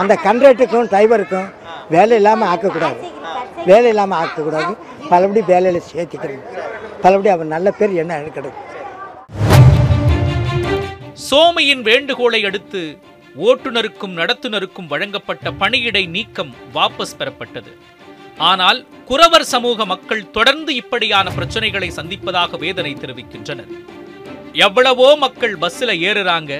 அந்த கண்ட்ராக்டருக்கும் டிரைவருக்கும் வேலை இல்லாமல் ஆக்கக்கூடாது. வேலை இல்லாமல் ஆக்கக்கூடாது. பலபடி வேலையில் சேர்த்துக்கிறது. பலபடி அவர் நல்ல பேர் என்ன கிடைக்கும். சோமையின் வேண்டுகோளை அடுத்து ஓட்டுநருக்கும் நடத்துனருக்கும் வழங்கப்பட்ட பணியிடை நீக்கம் வாபஸ் பெறப்பட்டது. ஆனால் குறவர் சமூக மக்கள் தொடர்ந்து இப்படியான பிரச்சனைகளை சந்திப்பதாக வேதனை தெரிவிக்கின்றனர். எவ்வளவோ மக்கள் பஸ்ஸில் ஏறுறாங்க.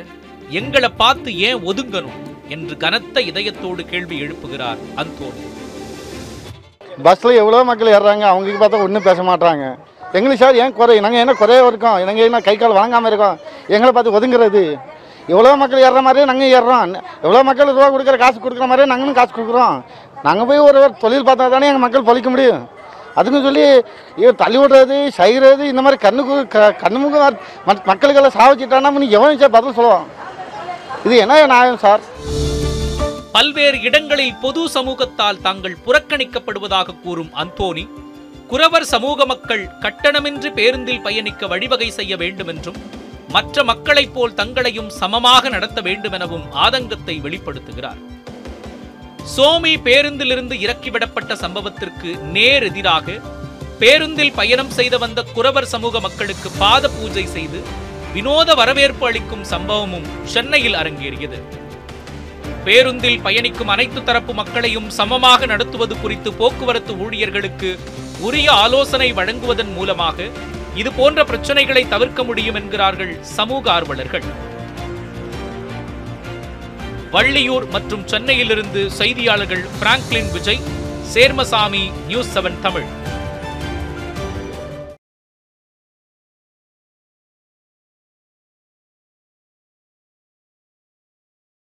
எங்களை பார்த்து ஏன் ஒதுங்கணும்? என்று கனத்த இதயத்தோடு கேள்வி எழுப்புகிறார் அந்தோனி பஸ்ஸில் எவ்வளோ மக்கள் ஏறுறாங்க? அவங்களுக்கு பார்த்தா ஒன்றும் பேச மாட்றாங்க. எங்களுக்கு சார் ஏன் குறை? நாங்கள் என்ன குறைய இருக்கோம்? நாங்கள் என்ன கை கால் வாங்காமல் இருக்கோம்? எங்களை பார்த்து ஒதுங்குறது. எவ்வளோ மக்கள் ஏறுற மாதிரியே நாங்கள் ஏறுறோம். எவ்வளோ மக்கள் ரூபா கொடுக்குற காசு கொடுக்குற மாதிரியே நாங்களும் காசு கொடுக்குறோம். நாங்கள் போய் ஒரு ஒரு தொழில் பார்த்தா தானே எங்கள் மக்கள் பொழைக்க முடியும். அதுக்கும் சொல்லி இவர் தள்ளி விடுறது செய்கிறது இந்த மாதிரி கண்ணுக்கு க கண்ணுமுக மக்களுக்கெல்லாம் சாவச்சிட்டான்னா நீ எவனும் சார் பதில் சொல்லுவான். இது என்ன நியாயம் சார்? பல்வேறு இடங்களில் பொது சமூகத்தால் தாங்கள் புறக்கணிக்கப்படுவதாக கூறும் அந்தோனி குறவர் சமூக மக்கள் கட்டணமின்றி பேருந்தில் பயணிக்க வழிவகை செய்ய வேண்டுமென்றும் மற்ற மக்களைப் போல் தங்களையும் சமமாக நடத்த வேண்டுமெனவும் ஆதங்கத்தை வெளிப்படுத்துகிறார். சோமி பேருந்திலிருந்து இறக்கிவிடப்பட்ட சம்பவத்திற்கு நேர் எதிராக பேருந்தில் பயணம் செய்து வந்த குறவர் சமூக மக்களுக்கு பாத பூஜை செய்து வினோத வரவேற்பு அளிக்கும் சம்பவமும் சென்னையில் அரங்கேறியது. பேருந்தில் பயணிக்கும் அனைத்து தரப்பு மக்களையும் சமமாக நடத்துவது குறித்து போக்குவரத்து ஊழியர்களுக்கு உரிய ஆலோசனை வழங்குவதன் மூலமாக இது போன்ற பிரச்சனைகளை தவிர்க்க முடியும் என்கிறார்கள் சமூக ஆர்வலர்கள். வள்ளியூர் மற்றும் சென்னையிலிருந்து செய்தியாளர்கள் Franklin Vijay Sermasamy news seven Tamil.